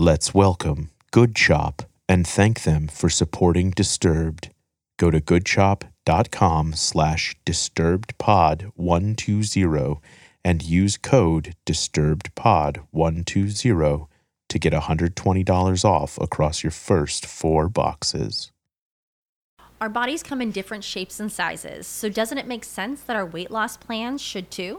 Let's welcome Good Chop and thank them for supporting Disturbed. Go to goodchop.com slash disturbedpod120 and use code disturbedpod120 to get $120 off across your first four boxes. Our bodies come in different shapes and sizes, so doesn't it make sense that our weight loss plans should too?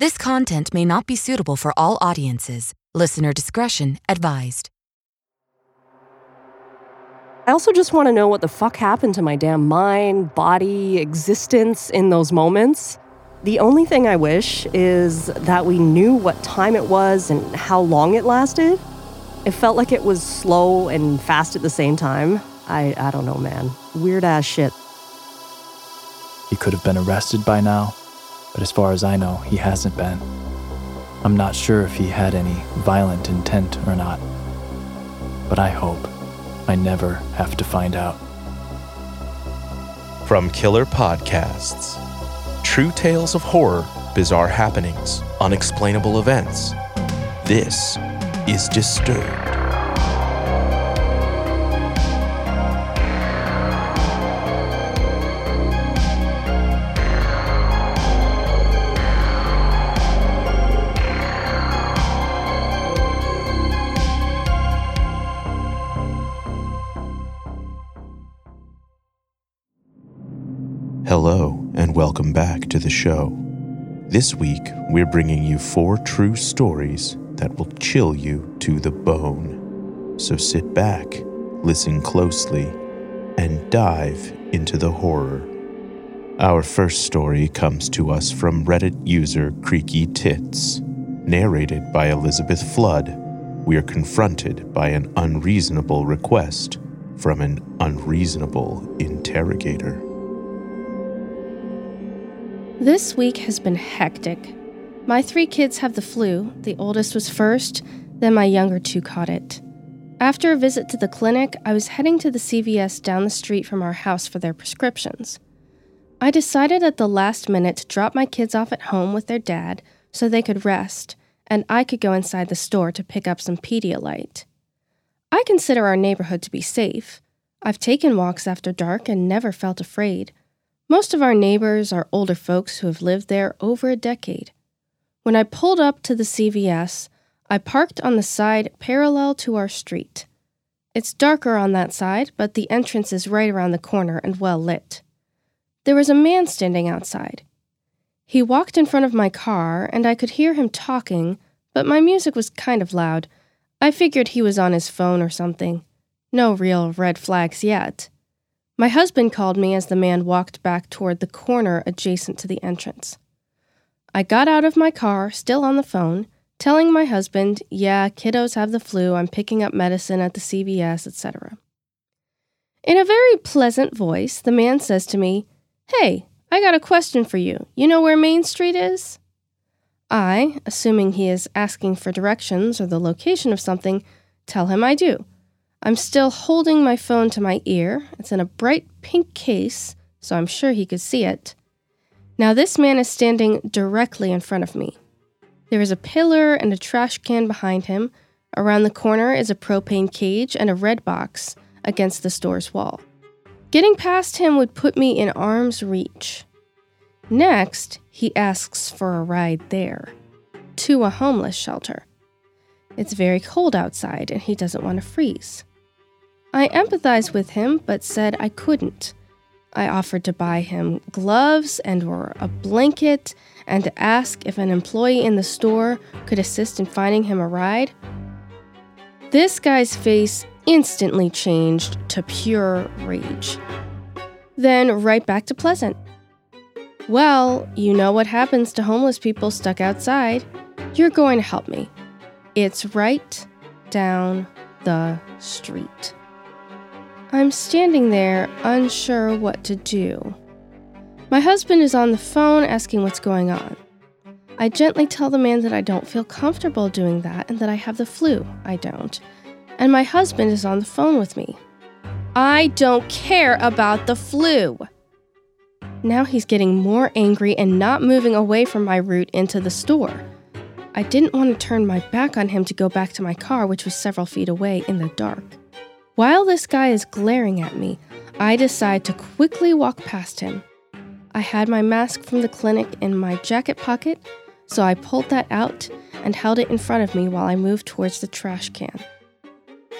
This content may not be suitable for all audiences. Listener discretion advised. I also just want to know what the fuck happened to my damn mind, body, existence in those moments. The only thing I wish is that we knew what time it was and how long it lasted. It felt like it was slow and fast at the same time. I, I don't know, man. Weird ass shit. He could have been arrested by now, but as far as I know, he hasn't been. I'm not sure if he had any violent intent or not, but I hope I never have to find out. From Killer Podcasts True tales of horror, bizarre happenings, unexplainable events. This is Disturbed. The show. This week, we're bringing you four true stories that will chill you to the bone. So sit back, listen closely, and dive into the horror. Our first story comes to us from Reddit user Creaky Tits. Narrated by Elizabeth Flood, we are confronted by an unreasonable request from an unreasonable interrogator. This week has been hectic. My three kids have the flu. The oldest was first, then my younger two caught it. After a visit to the clinic, I was heading to the CVS down the street from our house for their prescriptions. I decided at the last minute to drop my kids off at home with their dad so they could rest, and I could go inside the store to pick up some Pedialyte. I consider our neighborhood to be safe. I've taken walks after dark and never felt afraid. Most of our neighbors are older folks who have lived there over a decade. When I pulled up to the CVS, I parked on the side parallel to our street. It's darker on that side, but the entrance is right around the corner and well lit. There was a man standing outside. He walked in front of my car, and I could hear him talking, but my music was kind of loud. I figured he was on his phone or something. No real red flags yet. My husband called me as the man walked back toward the corner adjacent to the entrance. I got out of my car, still on the phone, telling my husband, Yeah, kiddos have the flu, I'm picking up medicine at the CVS, etc. In a very pleasant voice, the man says to me, Hey, I got a question for you. You know where Main Street is? I, assuming he is asking for directions or the location of something, tell him I do. I'm still holding my phone to my ear. It's in a bright pink case, so I'm sure he could see it. Now, this man is standing directly in front of me. There is a pillar and a trash can behind him. Around the corner is a propane cage and a red box against the store's wall. Getting past him would put me in arm's reach. Next, he asks for a ride there to a homeless shelter. It's very cold outside and he doesn't want to freeze. I empathized with him but said I couldn't. I offered to buy him gloves and or a blanket and to ask if an employee in the store could assist in finding him a ride. This guy's face instantly changed to pure rage. Then right back to pleasant. Well, you know what happens to homeless people stuck outside. You're going to help me. It's right down the street. I'm standing there, unsure what to do. My husband is on the phone asking what's going on. I gently tell the man that I don't feel comfortable doing that and that I have the flu. I don't. And my husband is on the phone with me. I don't care about the flu. Now he's getting more angry and not moving away from my route into the store. I didn't want to turn my back on him to go back to my car, which was several feet away in the dark. While this guy is glaring at me, I decide to quickly walk past him. I had my mask from the clinic in my jacket pocket, so I pulled that out and held it in front of me while I moved towards the trash can.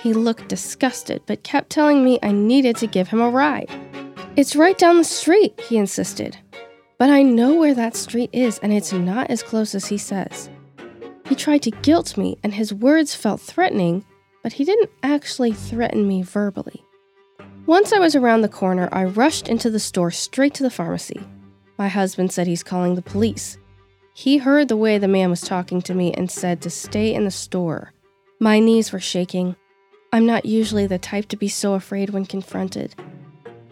He looked disgusted, but kept telling me I needed to give him a ride. It's right down the street, he insisted. But I know where that street is, and it's not as close as he says. He tried to guilt me, and his words felt threatening, but he didn't actually threaten me verbally. Once I was around the corner, I rushed into the store straight to the pharmacy. My husband said he's calling the police. He heard the way the man was talking to me and said to stay in the store. My knees were shaking. I'm not usually the type to be so afraid when confronted.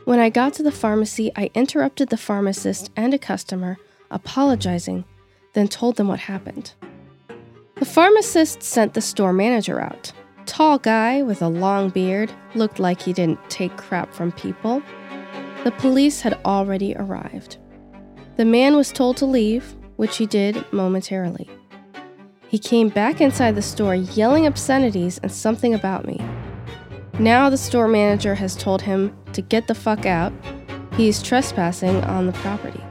When I got to the pharmacy, I interrupted the pharmacist and a customer, apologizing, then told them what happened. The pharmacist sent the store manager out tall guy with a long beard, looked like he didn't take crap from people. The police had already arrived. The man was told to leave, which he did momentarily. He came back inside the store yelling obscenities and something about me. Now the store manager has told him to get the fuck out. He is trespassing on the property.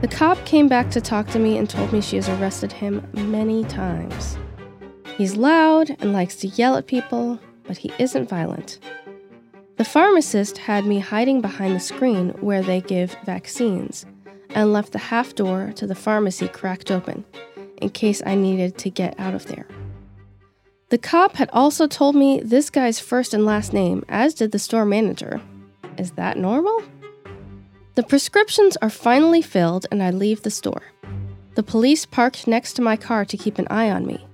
The cop came back to talk to me and told me she has arrested him many times. He's loud and likes to yell at people, but he isn't violent. The pharmacist had me hiding behind the screen where they give vaccines and left the half door to the pharmacy cracked open in case I needed to get out of there. The cop had also told me this guy's first and last name, as did the store manager. Is that normal? The prescriptions are finally filled and I leave the store. The police parked next to my car to keep an eye on me.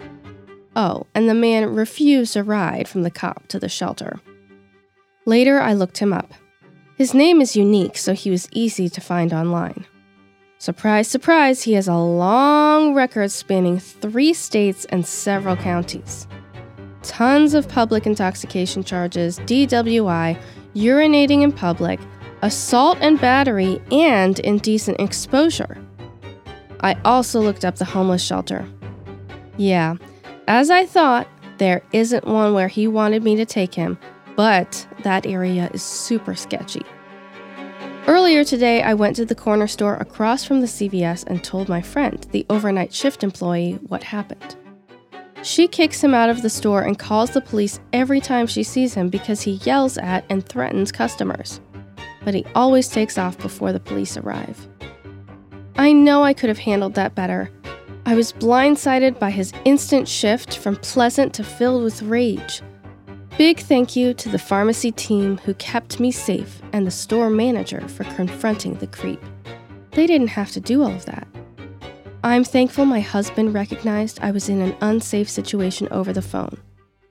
Oh, and the man refused a ride from the cop to the shelter. Later, I looked him up. His name is unique, so he was easy to find online. Surprise, surprise, he has a long record spanning three states and several counties. Tons of public intoxication charges, DWI, urinating in public, assault and battery, and indecent exposure. I also looked up the homeless shelter. Yeah, as I thought, there isn't one where he wanted me to take him, but that area is super sketchy. Earlier today, I went to the corner store across from the CVS and told my friend, the overnight shift employee, what happened. She kicks him out of the store and calls the police every time she sees him because he yells at and threatens customers. But he always takes off before the police arrive. I know I could have handled that better, I was blindsided by his instant shift from pleasant to filled with rage. Big thank you to the pharmacy team who kept me safe and the store manager for confronting the creep. They didn't have to do all of that. I'm thankful my husband recognized I was in an unsafe situation over the phone.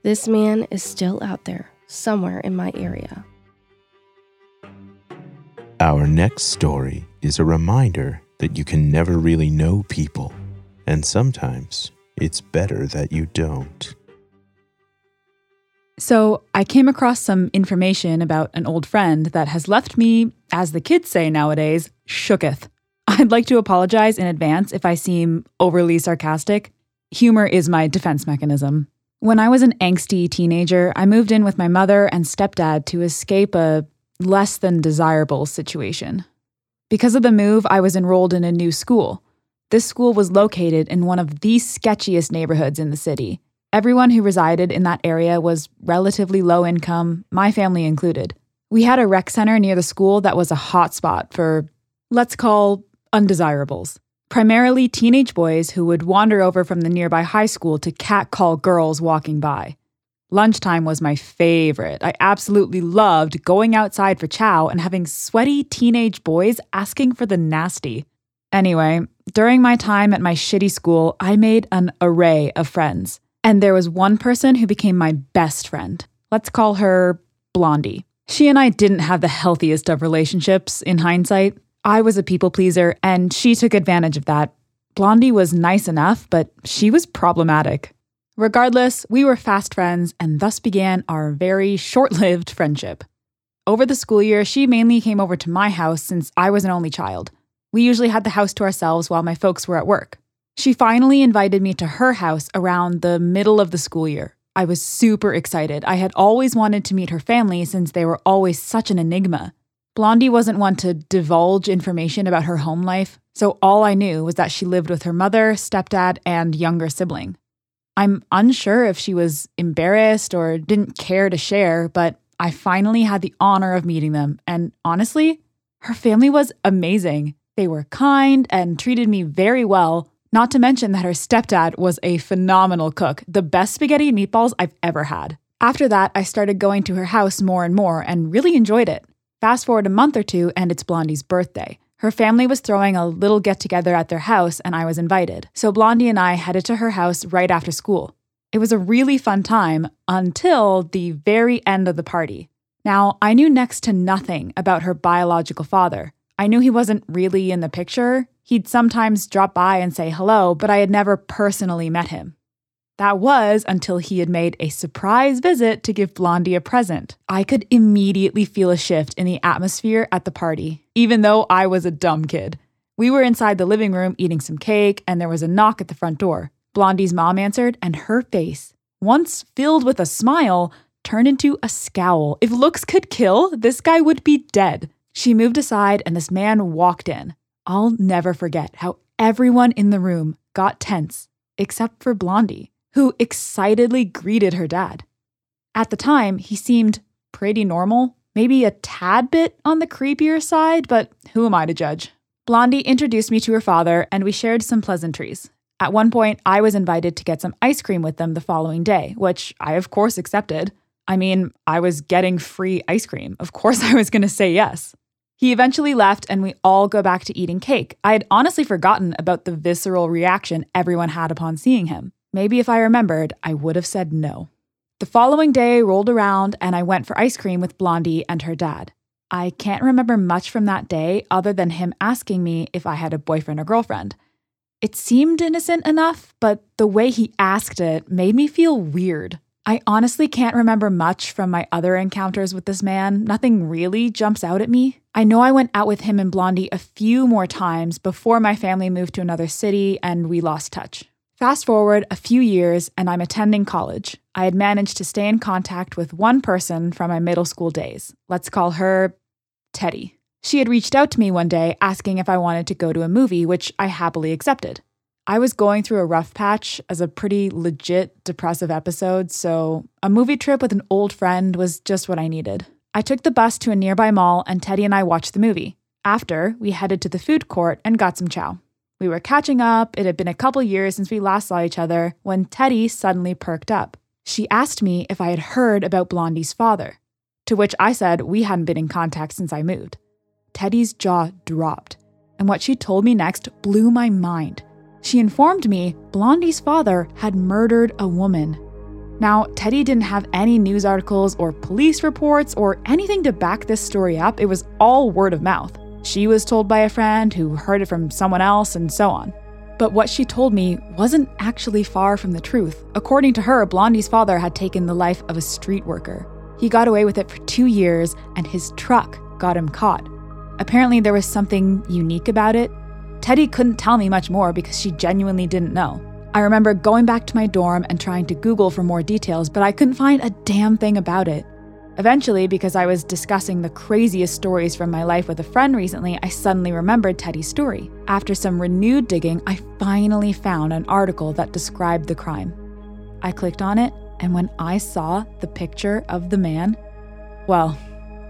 This man is still out there, somewhere in my area. Our next story is a reminder that you can never really know people and sometimes it's better that you don't. So, I came across some information about an old friend that has left me, as the kids say nowadays, shooketh. I'd like to apologize in advance if I seem overly sarcastic. Humor is my defense mechanism. When I was an angsty teenager, I moved in with my mother and stepdad to escape a less than desirable situation. Because of the move, I was enrolled in a new school. This school was located in one of the sketchiest neighborhoods in the city, Everyone who resided in that area was relatively low income, my family included. We had a rec center near the school that was a hotspot for, let's call, undesirables. Primarily teenage boys who would wander over from the nearby high school to catcall girls walking by. Lunchtime was my favorite. I absolutely loved going outside for chow and having sweaty teenage boys asking for the nasty. Anyway, during my time at my shitty school, I made an array of friends. And there was one person who became my best friend. Let's call her Blondie. She and I didn't have the healthiest of relationships in hindsight. I was a people pleaser, and she took advantage of that. Blondie was nice enough, but she was problematic. Regardless, we were fast friends, and thus began our very short lived friendship. Over the school year, she mainly came over to my house since I was an only child. We usually had the house to ourselves while my folks were at work. She finally invited me to her house around the middle of the school year. I was super excited. I had always wanted to meet her family since they were always such an enigma. Blondie wasn't one to divulge information about her home life, so all I knew was that she lived with her mother, stepdad, and younger sibling. I'm unsure if she was embarrassed or didn't care to share, but I finally had the honor of meeting them, and honestly, her family was amazing. They were kind and treated me very well, not to mention that her stepdad was a phenomenal cook, the best spaghetti and meatballs I've ever had. After that, I started going to her house more and more and really enjoyed it. Fast forward a month or two, and it's Blondie's birthday. Her family was throwing a little get together at their house, and I was invited. So Blondie and I headed to her house right after school. It was a really fun time until the very end of the party. Now, I knew next to nothing about her biological father. I knew he wasn't really in the picture, He'd sometimes drop by and say hello, but I had never personally met him. That was until he had made a surprise visit to give Blondie a present. I could immediately feel a shift in the atmosphere at the party, even though I was a dumb kid. We were inside the living room eating some cake, and there was a knock at the front door. Blondie's mom answered, and her face, once filled with a smile, turned into a scowl. If looks could kill, this guy would be dead. She moved aside, and this man walked in. I'll never forget how everyone in the room got tense, except for Blondie, who excitedly greeted her dad. At the time, he seemed pretty normal, maybe a tad bit on the creepier side, but who am I to judge? Blondie introduced me to her father, and we shared some pleasantries. At one point, I was invited to get some ice cream with them the following day, which I, of course, accepted. I mean, I was getting free ice cream. Of course, I was going to say yes. He eventually left, and we all go back to eating cake. I had honestly forgotten about the visceral reaction everyone had upon seeing him. Maybe if I remembered, I would have said no. The following day rolled around, and I went for ice cream with Blondie and her dad. I can't remember much from that day other than him asking me if I had a boyfriend or girlfriend. It seemed innocent enough, but the way he asked it made me feel weird. I honestly can't remember much from my other encounters with this man. Nothing really jumps out at me. I know I went out with him and Blondie a few more times before my family moved to another city and we lost touch. Fast forward a few years, and I'm attending college. I had managed to stay in contact with one person from my middle school days. Let's call her Teddy. She had reached out to me one day asking if I wanted to go to a movie, which I happily accepted. I was going through a rough patch as a pretty legit depressive episode, so a movie trip with an old friend was just what I needed. I took the bus to a nearby mall and Teddy and I watched the movie. After, we headed to the food court and got some chow. We were catching up. It had been a couple years since we last saw each other when Teddy suddenly perked up. She asked me if I had heard about Blondie's father, to which I said we hadn't been in contact since I moved. Teddy's jaw dropped, and what she told me next blew my mind. She informed me Blondie's father had murdered a woman. Now, Teddy didn't have any news articles or police reports or anything to back this story up. It was all word of mouth. She was told by a friend who heard it from someone else, and so on. But what she told me wasn't actually far from the truth. According to her, Blondie's father had taken the life of a street worker. He got away with it for two years, and his truck got him caught. Apparently, there was something unique about it Teddy couldn't tell me much more because she genuinely didn't know. I remember going back to my dorm and trying to Google for more details, but I couldn't find a damn thing about it. Eventually, because I was discussing the craziest stories from my life with a friend recently, I suddenly remembered Teddy's story. After some renewed digging, I finally found an article that described the crime. I clicked on it, and when I saw the picture of the man, well,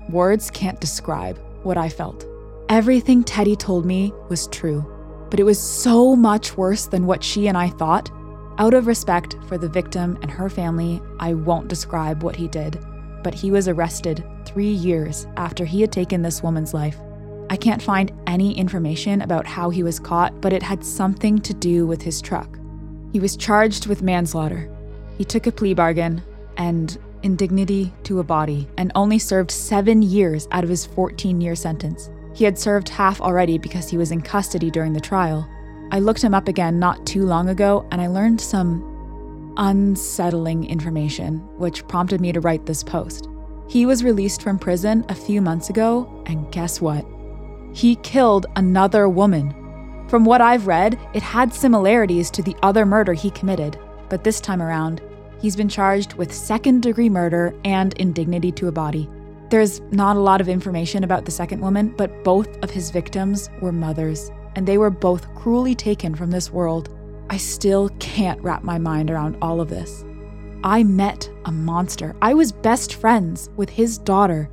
words can't describe what I felt. Everything Teddy told me was true, but it was so much worse than what she and I thought. Out of respect for the victim and her family, I won't describe what he did, but he was arrested three years after he had taken this woman's life. I can't find any information about how he was caught, but it had something to do with his truck. He was charged with manslaughter. He took a plea bargain and indignity to a body and only served seven years out of his 14 year sentence. He had served half already because he was in custody during the trial. I looked him up again not too long ago and I learned some unsettling information, which prompted me to write this post. He was released from prison a few months ago, and guess what? He killed another woman. From what I've read, it had similarities to the other murder he committed, but this time around, he's been charged with second degree murder and indignity to a body. There's not a lot of information about the second woman, but both of his victims were mothers, and they were both cruelly taken from this world. I still can't wrap my mind around all of this. I met a monster. I was best friends with his daughter.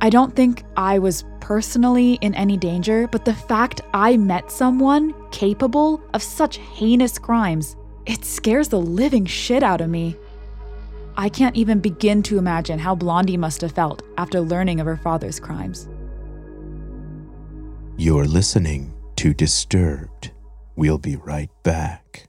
I don't think I was personally in any danger, but the fact I met someone capable of such heinous crimes, it scares the living shit out of me. I can't even begin to imagine how Blondie must have felt after learning of her father's crimes. You're listening to Disturbed. We'll be right back.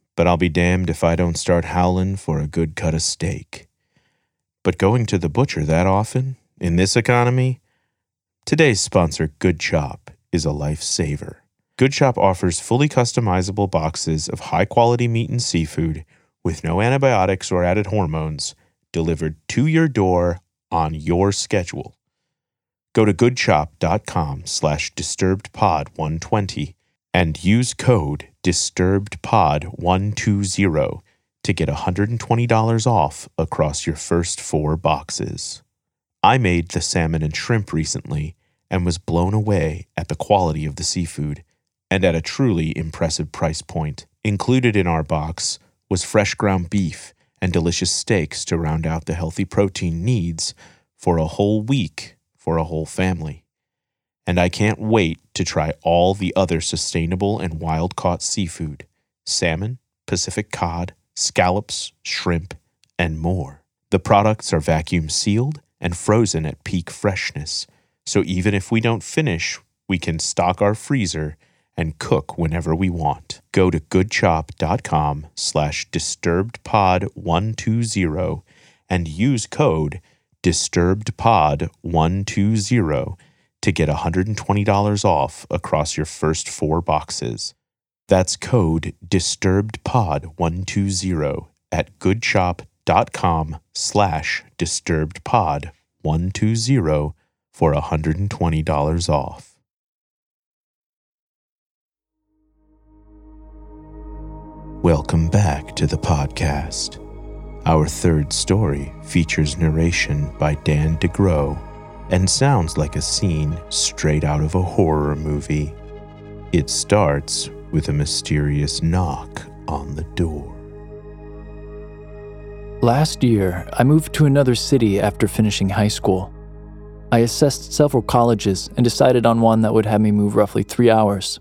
but I'll be damned if I don't start howling for a good cut of steak. But going to the butcher that often, in this economy? Today's sponsor, Good Chop, is a lifesaver. Good Chop offers fully customizable boxes of high quality meat and seafood with no antibiotics or added hormones delivered to your door on your schedule. Go to goodchop.com slash disturbedpod120 and use code DisturbedPod120 to get $120 off across your first four boxes. I made the salmon and shrimp recently and was blown away at the quality of the seafood and at a truly impressive price point. Included in our box was fresh ground beef and delicious steaks to round out the healthy protein needs for a whole week for a whole family and I can't wait to try all the other sustainable and wild caught seafood salmon, Pacific cod, scallops, shrimp, and more. The products are vacuum sealed and frozen at peak freshness, so even if we don't finish, we can stock our freezer and cook whenever we want. Go to goodchop.com slash disturbedpod120 and use code disturbedpod120 to get $120 off across your first four boxes. That's code DisturbedPod120 at goodchop.com slash DisturbedPod120 for $120 off. Welcome back to the podcast. Our third story features narration by Dan de Groh and sounds like a scene straight out of a horror movie. It starts with a mysterious knock on the door. Last year, I moved to another city after finishing high school. I assessed several colleges and decided on one that would have me move roughly three hours.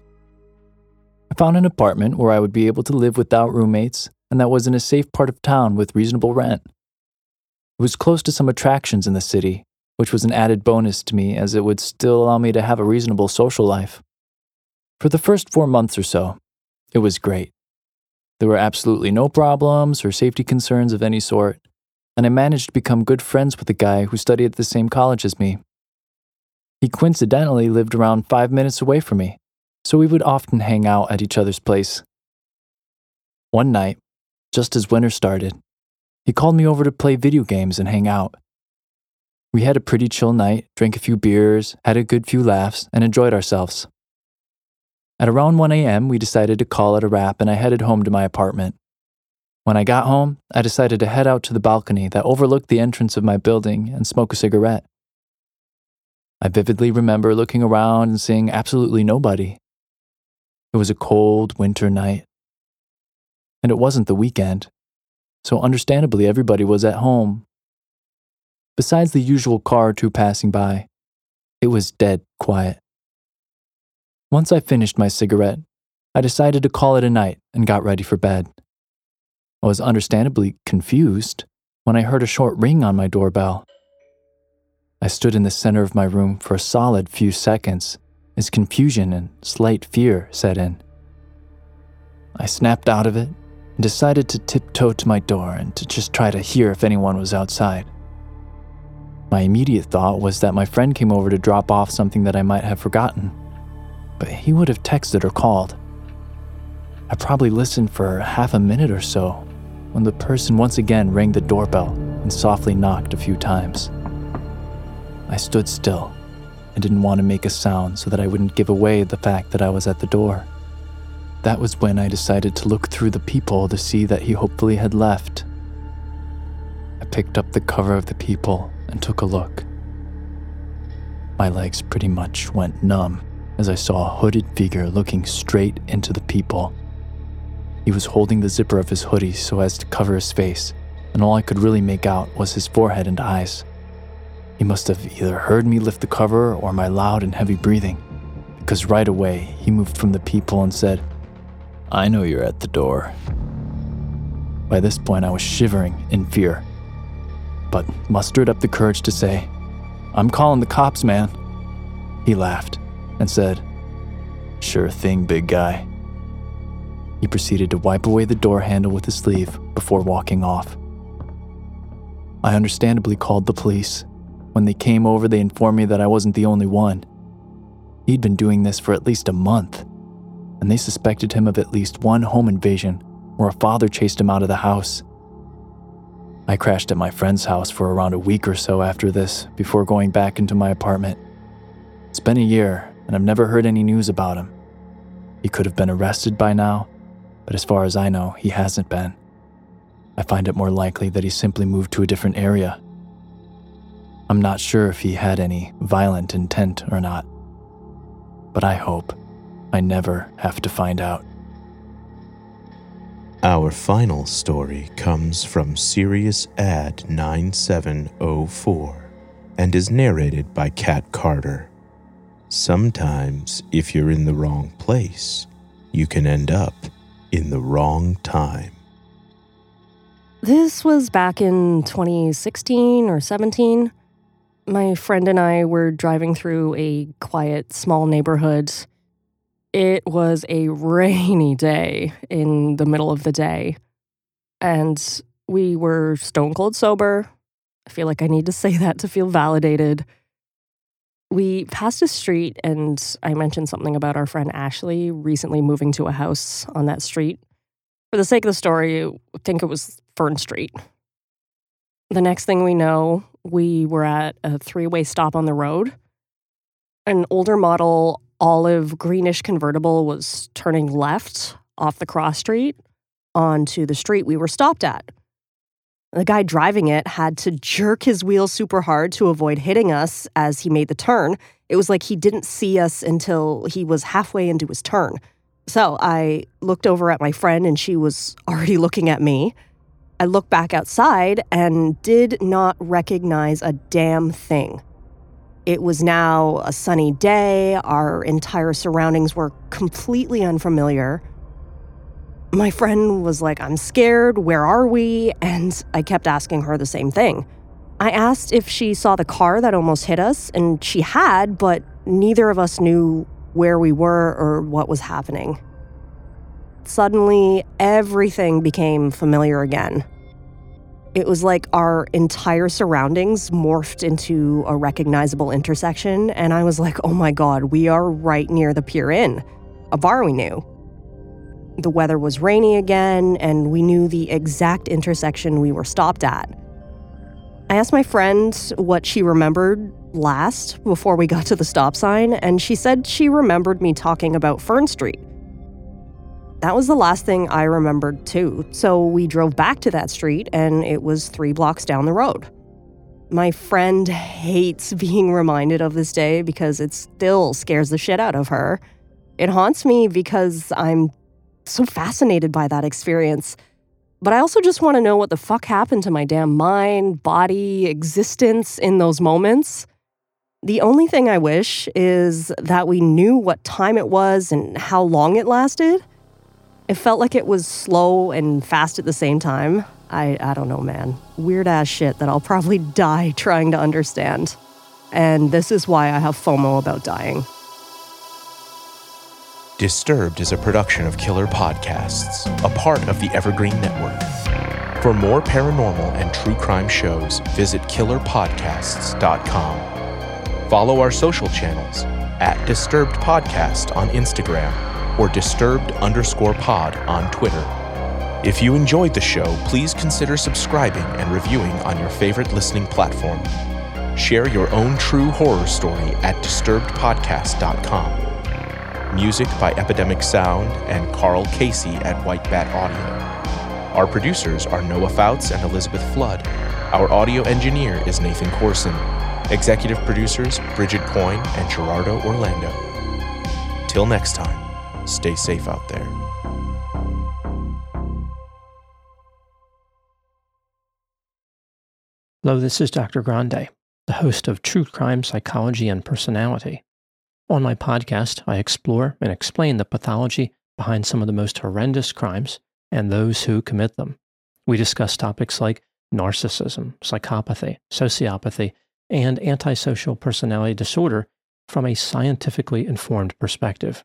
I found an apartment where I would be able to live without roommates and that was in a safe part of town with reasonable rent. It was close to some attractions in the city, which was an added bonus to me as it would still allow me to have a reasonable social life. For the first four months or so, it was great. There were absolutely no problems or safety concerns of any sort, and I managed to become good friends with a guy who studied at the same college as me. He coincidentally lived around five minutes away from me, so we would often hang out at each other's place. One night, just as winter started, he called me over to play video games and hang out. We had a pretty chill night, drank a few beers, had a good few laughs, and enjoyed ourselves. At around 1 a.m., we decided to call it a wrap and I headed home to my apartment. When I got home, I decided to head out to the balcony that overlooked the entrance of my building and smoke a cigarette. I vividly remember looking around and seeing absolutely nobody. It was a cold winter night. And it wasn't the weekend, so understandably everybody was at home. Besides the usual car or two passing by, it was dead quiet. Once I finished my cigarette, I decided to call it a night and got ready for bed. I was understandably confused when I heard a short ring on my doorbell. I stood in the center of my room for a solid few seconds as confusion and slight fear set in. I snapped out of it and decided to tiptoe to my door and to just try to hear if anyone was outside. My immediate thought was that my friend came over to drop off something that I might have forgotten, but he would have texted or called. I probably listened for half a minute or so when the person once again rang the doorbell and softly knocked a few times. I stood still and didn't want to make a sound so that I wouldn't give away the fact that I was at the door. That was when I decided to look through the peephole to see that he hopefully had left. I picked up the cover of the peephole and took a look. My legs pretty much went numb as I saw a hooded figure looking straight into the peephole. He was holding the zipper of his hoodie so as to cover his face, and all I could really make out was his forehead and eyes. He must have either heard me lift the cover or my loud and heavy breathing, because right away he moved from the peephole and said, I know you're at the door. By this point, I was shivering in fear, but mustered up the courage to say, I'm calling the cops, man. He laughed and said, Sure thing, big guy. He proceeded to wipe away the door handle with his sleeve before walking off. I understandably called the police. When they came over, they informed me that I wasn't the only one. He'd been doing this for at least a month, and they suspected him of at least one home invasion where a father chased him out of the house. I crashed at my friend's house for around a week or so after this before going back into my apartment. It's been a year, and I've never heard any news about him. He could have been arrested by now, but as far as I know, he hasn't been. I find it more likely that he simply moved to a different area. I'm not sure if he had any violent intent or not, but I hope I never have to find out. Our final story comes from Serious Ad 9704 and is narrated by Kat Carter. Sometimes, if you're in the wrong place, you can end up in the wrong time. This was back in 2016 or 17. My friend and I were driving through a quiet, small neighborhood. It was a rainy day in the middle of the day, and we were stone cold sober. I feel like I need to say that to feel validated. We passed a street, and I mentioned something about our friend Ashley recently moving to a house on that street. For the sake of the story, I think it was Fern Street. The next thing we know, we were at a three way stop on the road. An older model olive greenish convertible was turning left off the cross street onto the street we were stopped at. The guy driving it had to jerk his wheel super hard to avoid hitting us as he made the turn. It was like he didn't see us until he was halfway into his turn. So I looked over at my friend and she was already looking at me. I looked back outside and did not recognize a damn thing. It was now a sunny day, our entire surroundings were completely unfamiliar. My friend was like, I'm scared, where are we? And I kept asking her the same thing. I asked if she saw the car that almost hit us, and she had, but neither of us knew where we were or what was happening. Suddenly, everything became familiar again. It was like our entire surroundings morphed into a recognizable intersection, and I was like, oh my god, we are right near the Pier Inn, a bar we knew. The weather was rainy again, and we knew the exact intersection we were stopped at. I asked my friend what she remembered last before we got to the stop sign, and she said she remembered me talking about Fern Street. That was the last thing I remembered, too. So we drove back to that street, and it was three blocks down the road. My friend hates being reminded of this day because it still scares the shit out of her. It haunts me because I'm so fascinated by that experience. But I also just want to know what the fuck happened to my damn mind, body, existence in those moments. The only thing I wish is that we knew what time it was and how long it lasted. It felt like it was slow and fast at the same time. I, I don't know, man. Weird ass shit that I'll probably die trying to understand. And this is why I have FOMO about dying. Disturbed is a production of Killer Podcasts, a part of the Evergreen Network. For more paranormal and true crime shows, visit killerpodcasts.com. Follow our social channels at Disturbed Podcast on Instagram or disturbed underscore pod on Twitter. If you enjoyed the show, please consider subscribing and reviewing on your favorite listening platform. Share your own true horror story at disturbedpodcast.com. Music by Epidemic Sound and Carl Casey at White Bat Audio. Our producers are Noah Foutz and Elizabeth Flood. Our audio engineer is Nathan Corson. Executive producers Brigid Coyne and Gerardo Orlando. Till next time. Stay safe out there. Hello, this is Dr. Grande, the host of True Crime Psychology and Personality. On my podcast, I explore and explain the pathology behind some of the most horrendous crimes and those who commit them. We discuss topics like narcissism, psychopathy, sociopathy, and antisocial personality disorder from a scientifically informed perspective.